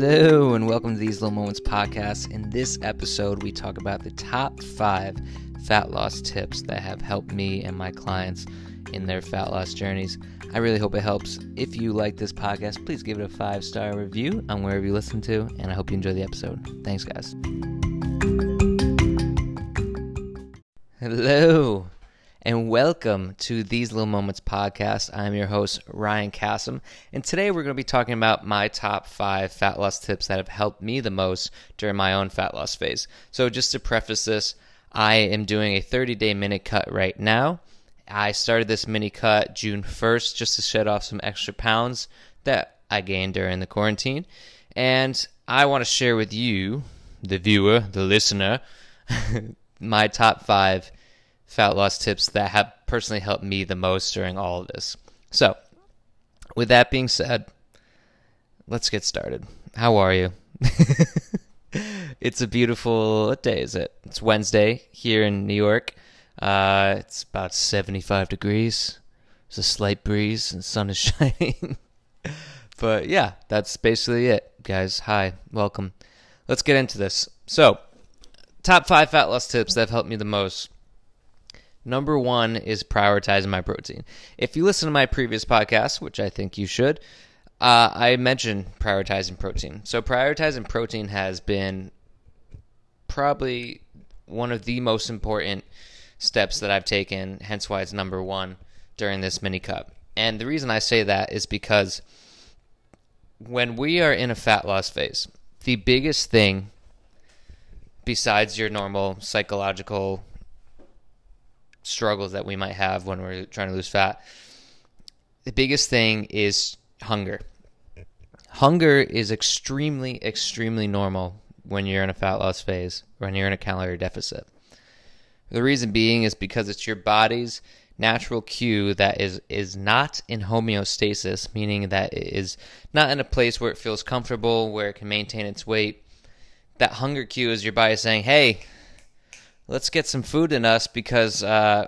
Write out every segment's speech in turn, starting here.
Hello, and welcome to These Little Moments podcast. In this episode, we talk about the top five fat loss tips that have helped me and my clients in their fat loss journeys. I really hope it helps. If you like this podcast, please give it a five star review on wherever you listen to, and I hope you enjoy the episode. Thanks, guys. Hello, welcome to These Little Moments podcast. I'm your host, Ryan Cassim, and today we're going to be talking about my top five fat loss tips that have helped me the most during my own fat loss phase. So, just to preface this, I am doing a 30 day mini cut right now. I started this mini cut June 1st just to shed off some extra pounds that I gained during the quarantine. And I want to share with you, the viewer, the listener, my top five fat loss tips that have personally helped me the most during all of this. So, with that being said, let's get started. How are you? it's a beautiful what day is it? It's Wednesday here in New York. Uh, it's about 75 degrees. There's a slight breeze and the sun is shining. but yeah, that's basically it, guys. Hi, welcome. Let's get into this. So, top five fat loss tips that have helped me the most. Number one is prioritizing my protein. If you listen to my previous podcast, which I think you should, uh, I mentioned prioritizing protein. So, prioritizing protein has been probably one of the most important steps that I've taken, hence why it's number one during this mini cut. And the reason I say that is because when we are in a fat loss phase, the biggest thing besides your normal psychological struggles that we might have when we're trying to lose fat, the biggest thing is hunger. Hunger is extremely, extremely normal when you're in a fat loss phase, when you're in a calorie deficit. The reason being is because it's your body's natural cue that is is not in homeostasis, meaning that it is not in a place where it feels comfortable, where it can maintain its weight. That hunger cue is your body saying, "Hey, let's get some food in us because uh,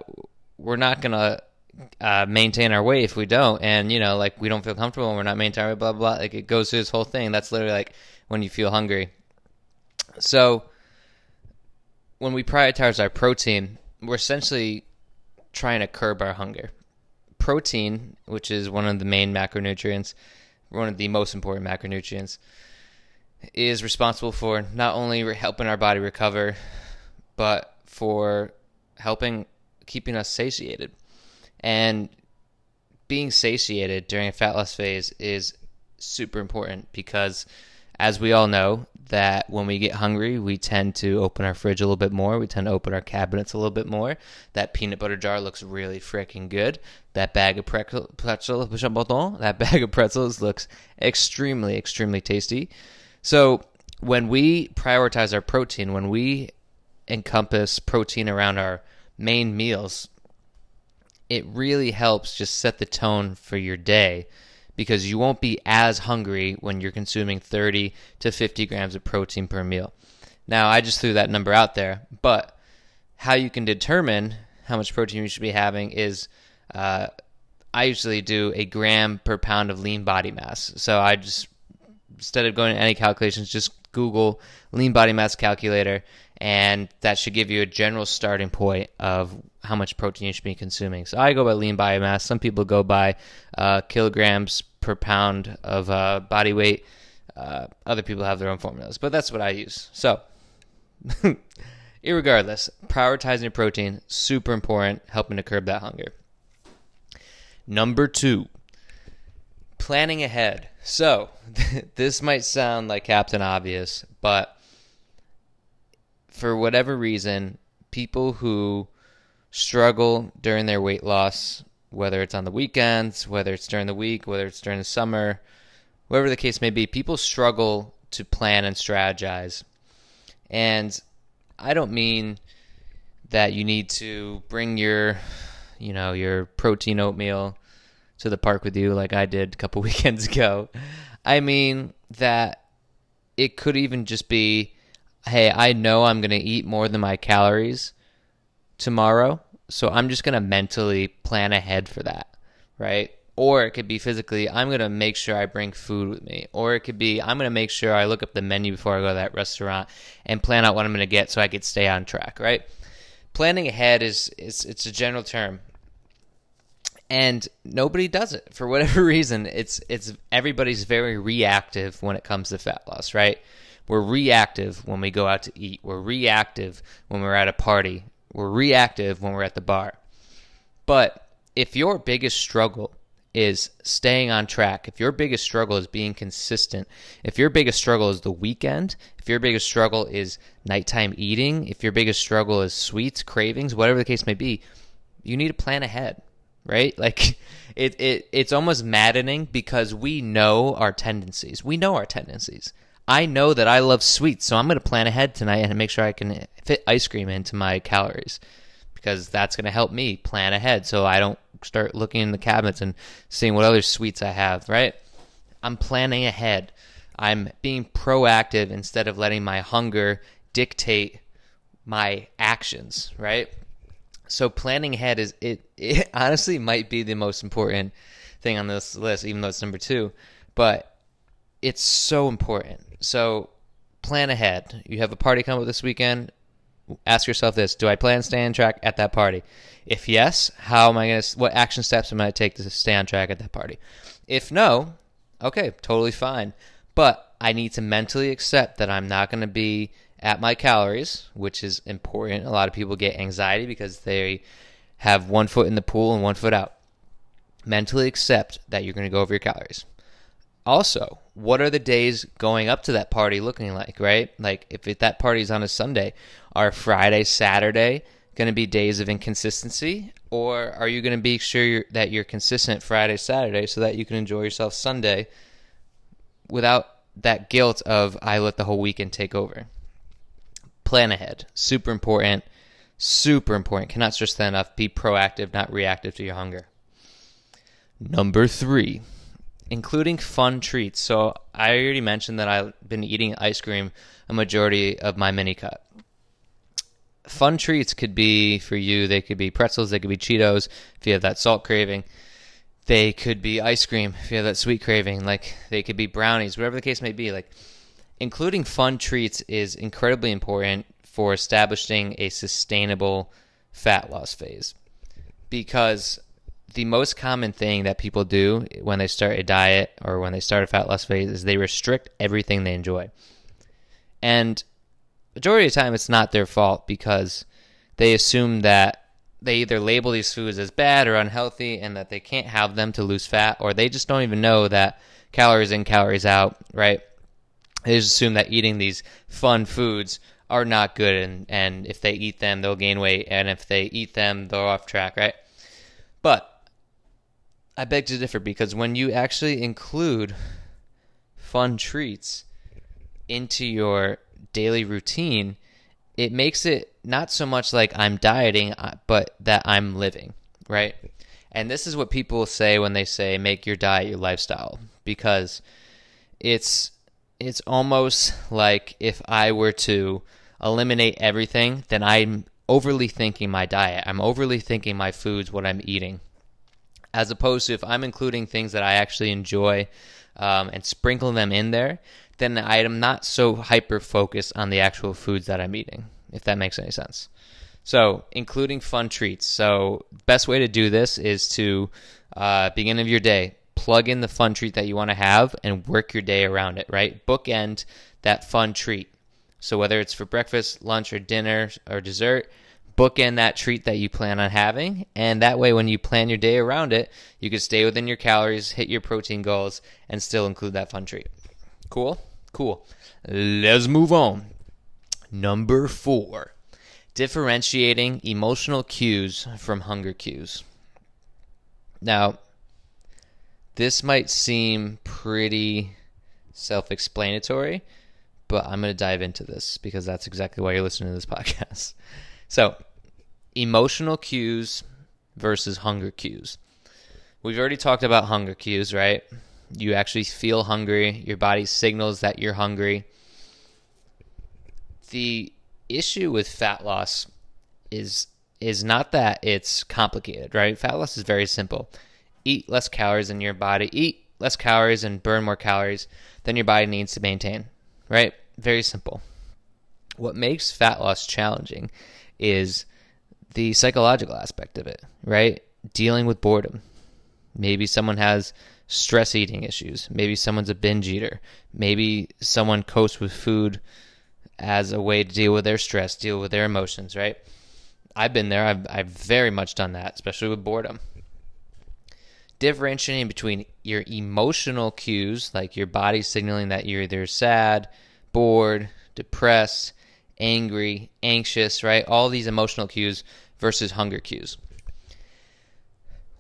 we're not gonna uh, maintain our weight if we don't, and you know, like we don't feel comfortable and we're not maintaining blah blah. blah. Like it goes through this whole thing. That's literally like when you feel hungry. So when we prioritize our protein, we're essentially trying to curb our hunger. Protein, which is one of the main macronutrients, one of the most important macronutrients, is responsible for not only helping our body recover, but for helping keeping us satiated. And being satiated during a fat loss phase is super important because as we all know, that when we get hungry, we tend to open our fridge a little bit more. We tend to open our cabinets a little bit more. That peanut butter jar looks really freaking good. That bag of pretzel, pretzel, that bag of pretzels looks extremely, extremely tasty. So when we prioritize our protein, when we encompass protein around our main meals, it really helps just set the tone for your day because you won't be as hungry when you're consuming 30 to 50 grams of protein per meal. Now, I just threw that number out there, but how you can determine how much protein you should be having is uh, I usually do a gram per pound of lean body mass. So I just, instead of going to any calculations, just Google lean body mass calculator, and that should give you a general starting point of how much protein you should be consuming. So I go by lean body mass. Some people go by uh, kilograms per pound of uh, body weight. Uh, other people have their own formulas, but that's what I use. So, irregardless, prioritizing your protein super important, helping to curb that hunger. Number two, planning ahead. So, this might sound like Captain Obvious, but for whatever reason, people who struggle during their weight loss, whether it's on the weekends, whether it's during the week, whether it's during the summer, whatever the case may be, people struggle to plan and strategize. And I don't mean that you need to bring your, you know, your protein oatmeal to the park with you like I did a couple weekends ago. I mean that it could even just be hey, I know I'm going to eat more than my calories tomorrow. So I'm just going to mentally plan ahead for that, right? Or it could be physically, I'm going to make sure I bring food with me. Or it could be, I'm going to make sure I look up the menu before I go to that restaurant and plan out what I'm going to get so I could stay on track, right? Planning ahead is, is it's a general term. And nobody does it for whatever reason. It's it's everybody's very reactive when it comes to fat loss, right? We're reactive when we go out to eat. We're reactive when we're at a party. We're reactive when we're at the bar. But if your biggest struggle is staying on track, if your biggest struggle is being consistent, if your biggest struggle is the weekend, if your biggest struggle is nighttime eating, if your biggest struggle is sweets, cravings, whatever the case may be, you need to plan ahead, right? Like it, it it's almost maddening because we know our tendencies. We know our tendencies. I know that I love sweets, so I'm going to plan ahead tonight and make sure I can fit ice cream into my calories because that's going to help me plan ahead so I don't start looking in the cabinets and seeing what other sweets I have, right? I'm planning ahead. I'm being proactive instead of letting my hunger dictate my actions, right? So planning ahead is it, it honestly might be the most important thing on this list even though it's number 2, but it's so important. So plan ahead. You have a party coming up this weekend. Ask yourself this: Do I plan to stay on track at that party? If yes, how am I going to? What action steps am I going to take to stay on track at that party? If no, okay, totally fine. But I need to mentally accept that I'm not going to be at my calories, which is important. A lot of people get anxiety because they have one foot in the pool and one foot out. Mentally accept that you're going to go over your calories also, what are the days going up to that party looking like, right? Like if it, that party's on a Sunday, are Friday, Saturday going to be days of inconsistency or are you going to be sure you're, that you're consistent Friday, Saturday so that you can enjoy yourself Sunday without that guilt of I let the whole weekend take over? Plan ahead. Super important. Super important. Cannot stress that enough. Be proactive, not reactive to your hunger. Number three including fun treats. So I already mentioned that I've been eating ice cream a majority of my mini cut. Fun treats could be for you, they could be pretzels, they could be Cheetos if you have that salt craving. They could be ice cream if you have that sweet craving. Like they could be brownies, whatever the case may be. Like including fun treats is incredibly important for establishing a sustainable fat loss phase because the most common thing that people do when they start a diet or when they start a fat loss phase is they restrict everything they enjoy. And majority of the time it's not their fault because they assume that they either label these foods as bad or unhealthy and that they can't have them to lose fat or they just don't even know that calories in calories out, right? They just assume that eating these fun foods are not good and, and if they eat them they'll gain weight and if they eat them they're off track, right? But I beg to differ because when you actually include fun treats into your daily routine, it makes it not so much like I'm dieting, uh, but that I'm living, right? And this is what people say when they say make your diet your lifestyle because it's it's almost like if I were to eliminate everything, then I'm overly thinking my diet. I'm overly thinking my foods, what I'm eating as opposed to if I'm including things that I actually enjoy um, and sprinkle them in there, then I am not so hyper focused on the actual foods that I'm eating, if that makes any sense. So, including fun treats. So, best way to do this is to uh, beginning of your day, plug in the fun treat that you want to have and work your day around it. Right, bookend that fun treat. So whether it's for breakfast, lunch, or dinner or dessert, bookend that treat that you plan on having. And that way, when you plan your day around it, you can stay within your calories, hit your protein goals, and still include that fun treat. Cool? Cool. Let's move on. Number four differentiating emotional cues from hunger cues. Now, this might seem pretty self explanatory, but I'm going to dive into this because that's exactly why you're listening to this podcast. So, emotional cues versus hunger cues. We've already talked about hunger cues, right? You actually feel hungry, your body signals that you're hungry. The issue with fat loss is is not that it's complicated, right? Fat loss is very simple. eat less calories than your body, eat less calories and burn more calories than your body needs to maintain, right? Very simple. What makes fat loss challenging is the psychological aspect of it, right? Dealing with boredom. Maybe someone has stress eating issues. Maybe someone's a binge eater. Maybe someone copes with food as a way to deal with their stress, deal with their emotions, right? I've been there. I've, I've very much done that, especially with boredom. Differentiating between your emotional cues, like your body signaling that you're either sad, bored, depressed, angry, anxious, right? All these emotional cues versus hunger cues.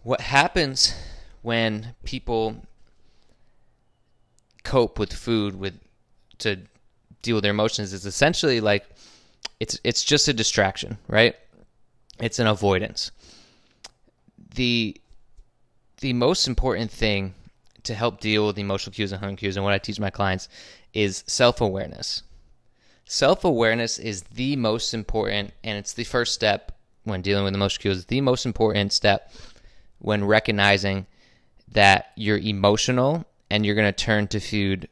What happens when people cope with food with to deal with their emotions is essentially like it's it's just a distraction, right? It's an avoidance. The the most important thing to help deal with emotional cues and hunger cues and what I teach my clients is self-awareness. Self-awareness is the most important and it's the first step when dealing with emotional cues, the most important step when recognizing that you're emotional and you're going to turn to food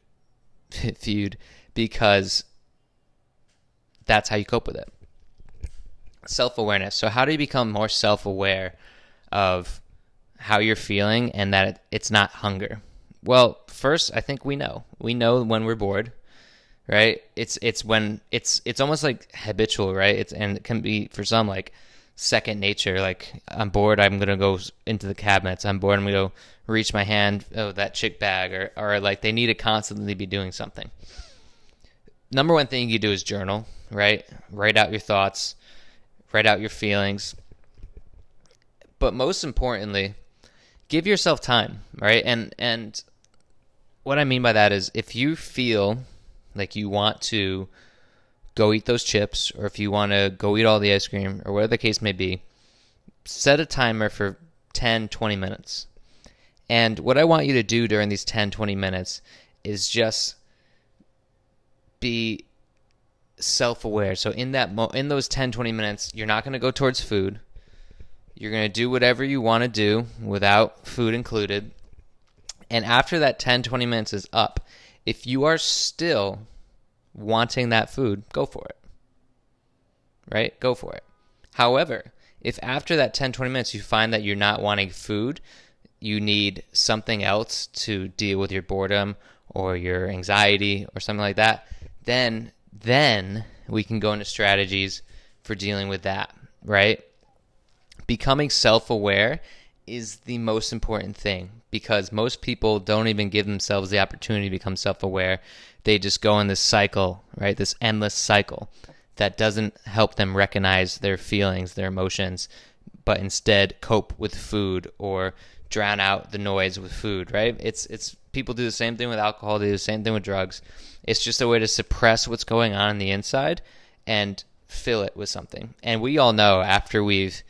food because that's how you cope with it. Self awareness. So, how do you become more self aware of how you're feeling and that it's not hunger? Well, first, I think we know. We know when we're bored, right? It's it's when it's it's almost like habitual, right? It's and it can be for some like second nature. Like I'm bored, I'm gonna go into the cabinets. I'm bored, I'm gonna go reach my hand, oh that chick bag, or or like they need to constantly be doing something number one thing you do is journal, right? Write out your thoughts, write out your feelings. But most importantly, give yourself time, right? And and what I mean by that is if you feel like you want to go eat those chips or if you want to go eat all the ice cream or whatever the case may be, set a timer for 10, 20 minutes. And what I want you to do during these 10, 20 minutes is just be self-aware. So in that mo- in those 10 20 minutes, you're not going to go towards food. You're going to do whatever you want to do without food included. And after that 10 20 minutes is up, if you are still wanting that food, go for it. Right? Go for it. However, if after that 10 20 minutes you find that you're not wanting food, you need something else to deal with your boredom or your anxiety or something like that, then then we can go into strategies for dealing with that, right? Becoming self-aware is the most important thing because most people don't even give themselves the opportunity to become self-aware. They just go in this cycle, right? This endless cycle that doesn't help them recognize their feelings, their emotions, but instead cope with food or drown out the noise with food, right? It's it's people do the same thing with alcohol, they do the same thing with drugs. It's just a way to suppress what's going on in the inside and fill it with something. And we all know after we've,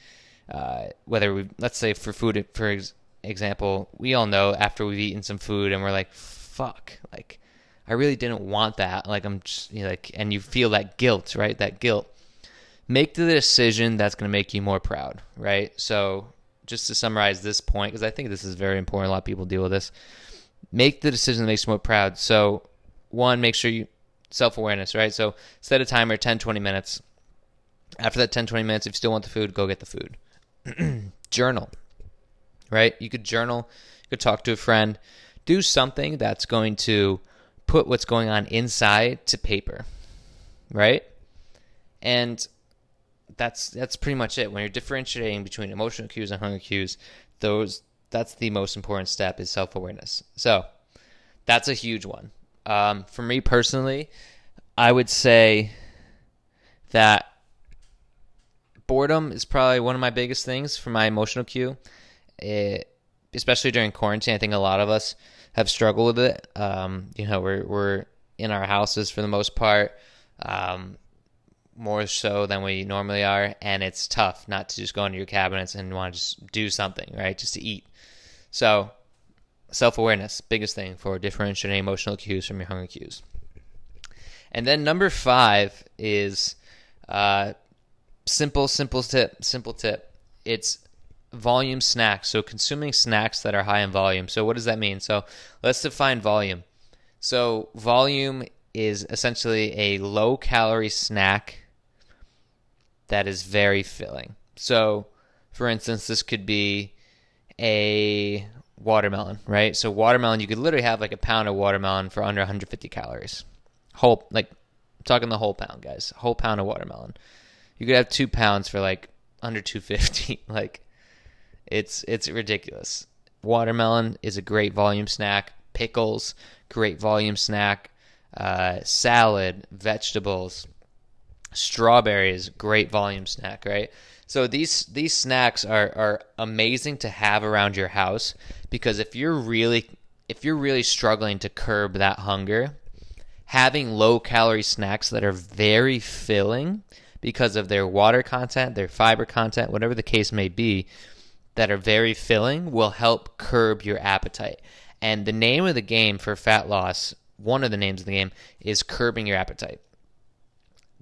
uh, whether we, let's say for food, for example, we all know after we've eaten some food and we're like, fuck, like, I really didn't want that. Like, I'm just, you know, like, and you feel that guilt, right? That guilt. Make the decision that's going to make you more proud, right? So, just to summarize this point, because I think this is very important, a lot of people deal with this. Make the decision that makes you more proud. So, one, make sure you self awareness, right? So set a timer 10, 20 minutes. After that 10, 20 minutes, if you still want the food, go get the food. journal, right? You could journal, you could talk to a friend, do something that's going to put what's going on inside to paper, right? And that's that's pretty much it. When you're differentiating between emotional cues and hunger cues, those that's the most important step is self awareness. So that's a huge one. Um, for me personally, I would say that boredom is probably one of my biggest things for my emotional cue. It, especially during quarantine, I think a lot of us have struggled with it. Um, you know, we're we're in our houses for the most part, um, more so than we normally are, and it's tough not to just go into your cabinets and want to just do something, right? Just to eat. So self awareness, biggest thing for differentiating emotional cues from your hunger cues. And then number five is uh, simple, simple tip. Simple tip. It's volume snacks. So consuming snacks that are high in volume. So what does that mean? So let's define volume. So volume is essentially a low calorie snack that is very filling. So for instance, this could be a watermelon, right? So watermelon, you could literally have like a pound of watermelon for under 150 calories. Whole, like, I'm talking the whole pound, guys. Whole pound of watermelon. You could have two pounds for like under 250. like, it's it's ridiculous. Watermelon is a great volume snack. Pickles, great volume snack. Uh, salad, vegetables, strawberries, great volume snack, right? So these these snacks are are amazing to have around your house because if you're really if you're really struggling to curb that hunger, having low calorie snacks that are very filling because of their water content, their fiber content, whatever the case may be, that are very filling will help curb your appetite. And the name of the game for fat loss, one of the names of the game, is curbing your appetite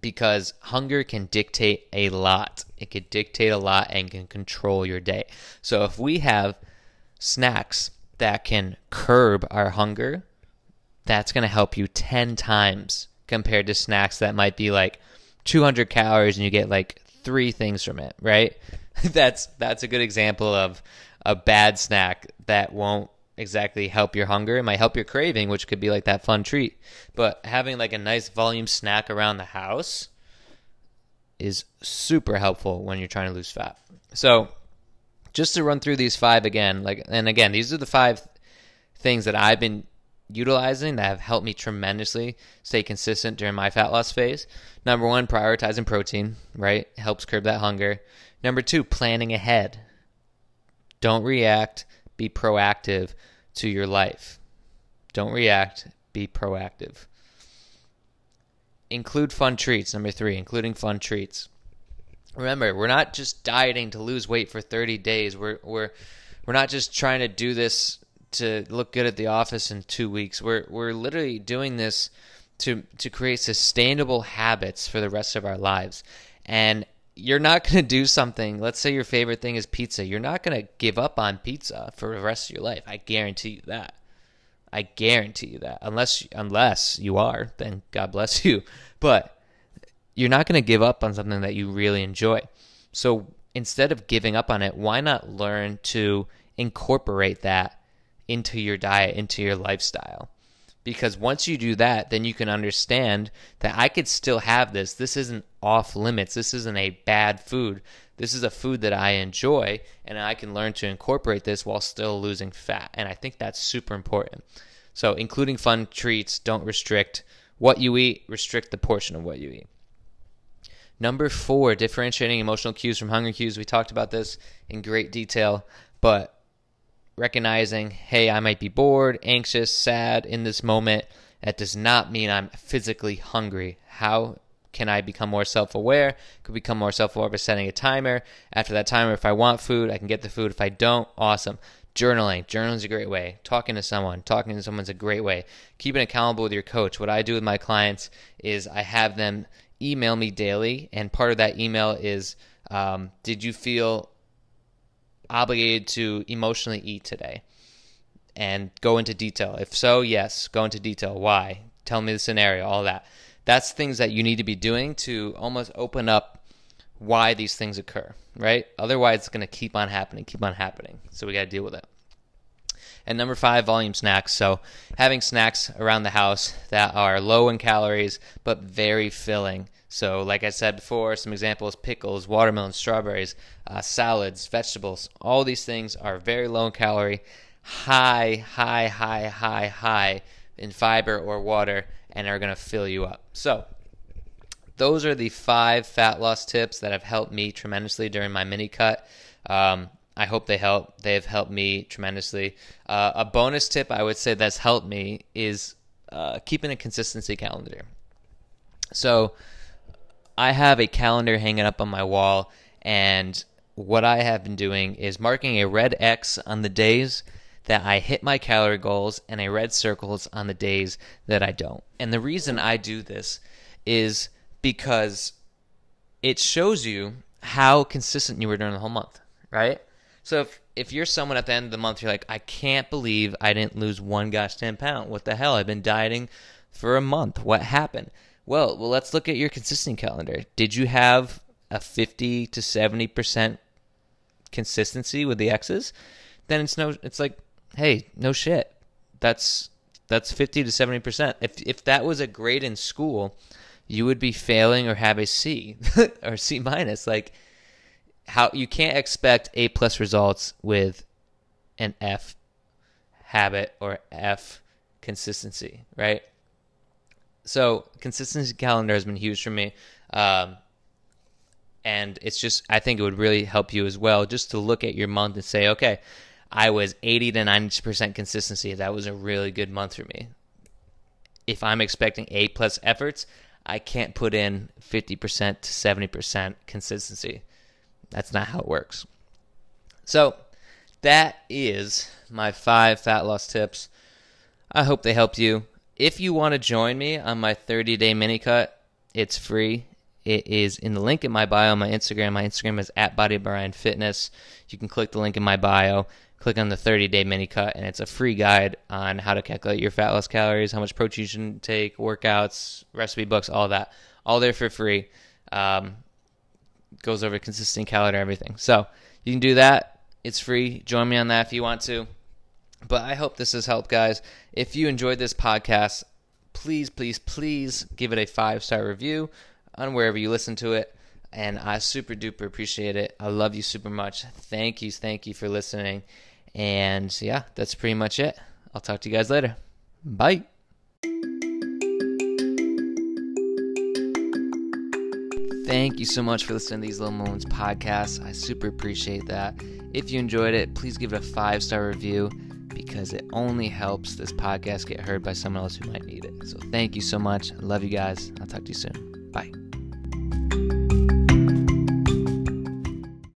because hunger can dictate a lot. It can dictate a lot and can control your day. So if we have snacks that can curb our hunger, that's going to help you 10 times compared to snacks that might be like 200 calories and you get like three things from it, right? that's that's a good example of a bad snack that won't exactly help your hunger. It might help your craving, which could be like that fun treat. But having like a nice volume snack around the house is super helpful when you're trying to lose fat. So, just to run through these five again, like and again, these are the five things that I've been utilizing that have helped me tremendously stay consistent during my fat loss phase. Number 1, prioritizing protein, right? Helps curb that hunger. Number 2, planning ahead. Don't react be proactive to your life. Don't react, be proactive. Include fun treats. Number three, including fun treats. Remember, we're not just dieting to lose weight for 30 days. We're we're we're not just trying to do this to look good at the office in two weeks. We're we're literally doing this to to create sustainable habits for the rest of our lives. And you're not going to do something. Let's say your favorite thing is pizza. You're not going to give up on pizza for the rest of your life. I guarantee you that. I guarantee you that. Unless unless you are, then God bless you. But you're not going to give up on something that you really enjoy. So instead of giving up on it, why not learn to incorporate that into your diet, into your lifestyle? because once you do that, then you can understand that I could still have this. This isn't off limits. This isn't a bad food. This is a food that I enjoy, and I can learn to incorporate this while still losing fat. And I think that's super important. So, including fun treats, don't restrict what you eat, restrict the portion of what you eat. Number four, differentiating emotional cues from hunger cues. We talked about this in great detail, but recognizing, hey, I might be bored, anxious, sad in this moment. That does not mean I'm physically hungry. How can I become more self aware? Could become more self aware by setting a timer. After that timer, if I want food, I can get the food. If I don't, awesome. Journaling. Journaling is a great way. Talking to someone. Talking to someone's a great way. Keeping accountable with your coach. What I do with my clients is I have them email me daily, and part of that email is um, Did you feel obligated to emotionally eat today? And go into detail. If so, yes, go into detail. Why? Tell me the scenario, all that. That's things that you need to be doing to almost open up why these things occur, right? Otherwise, it's going to keep on happening, keep on happening. So we got to deal with it. And number five, volume snacks. So having snacks around the house that are low in calories but very filling. So, like I said before, some examples pickles, watermelon, strawberries, uh, salads, vegetables. All these things are very low in calorie, high, high, high, high, high in fiber or water, and are going to fill you up. So, those are the five fat loss tips that have helped me tremendously during my mini cut. Um, I hope they help. They have helped me tremendously. Uh, a bonus tip I would say that's helped me is uh, keeping a consistency calendar. So, I have a calendar hanging up on my wall, and what I have been doing is marking a red X on the days that I hit my calorie goals and a red circles on the days that I don't. And the reason I do this is because it shows you how consistent you were during the whole month, right? So if if you're someone at the end of the month, you're like, I can't believe I didn't lose one gosh ten pound. What the hell? I've been dieting for a month. What happened? Well, well, let's look at your consistent calendar. Did you have a 50 to 70 percent consistency with the X's? Then it's no. It's like, hey, no shit. That's that's 50 to 70 percent. If if that was a grade in school, you would be failing or have a C or C minus. Like how you can't expect A plus results with an F habit or F consistency, right? So consistency calendar has been huge for me. Um, and it's just I think it would really help you as well just to look at your month and say, okay, I was 80 to 90% consistency. That was a really good month for me. If I'm expecting A plus efforts, I can't put in 50% to 70% consistency. That's not how it works. So, that is my five fat loss tips. I hope they helped you. If you want to join me on my 30 day mini cut, it's free. It is in the link in my bio on my Instagram. My Instagram is at Body Brian Fitness. You can click the link in my bio, click on the 30 day mini cut, and it's a free guide on how to calculate your fat loss calories, how much protein you should take, workouts, recipe books, all that. All there for free. Um, goes over consistent calendar, everything. So you can do that. It's free. Join me on that if you want to. But I hope this has helped, guys. If you enjoyed this podcast, please, please, please give it a five star review on wherever you listen to it. And I super duper appreciate it. I love you super much. Thank you, thank you for listening. And yeah, that's pretty much it. I'll talk to you guys later. Bye. Thank you so much for listening to these Little Moments podcasts. I super appreciate that. If you enjoyed it, please give it a five star review because it only helps this podcast get heard by someone else who might need it. So thank you so much. I love you guys. I'll talk to you soon. Bye.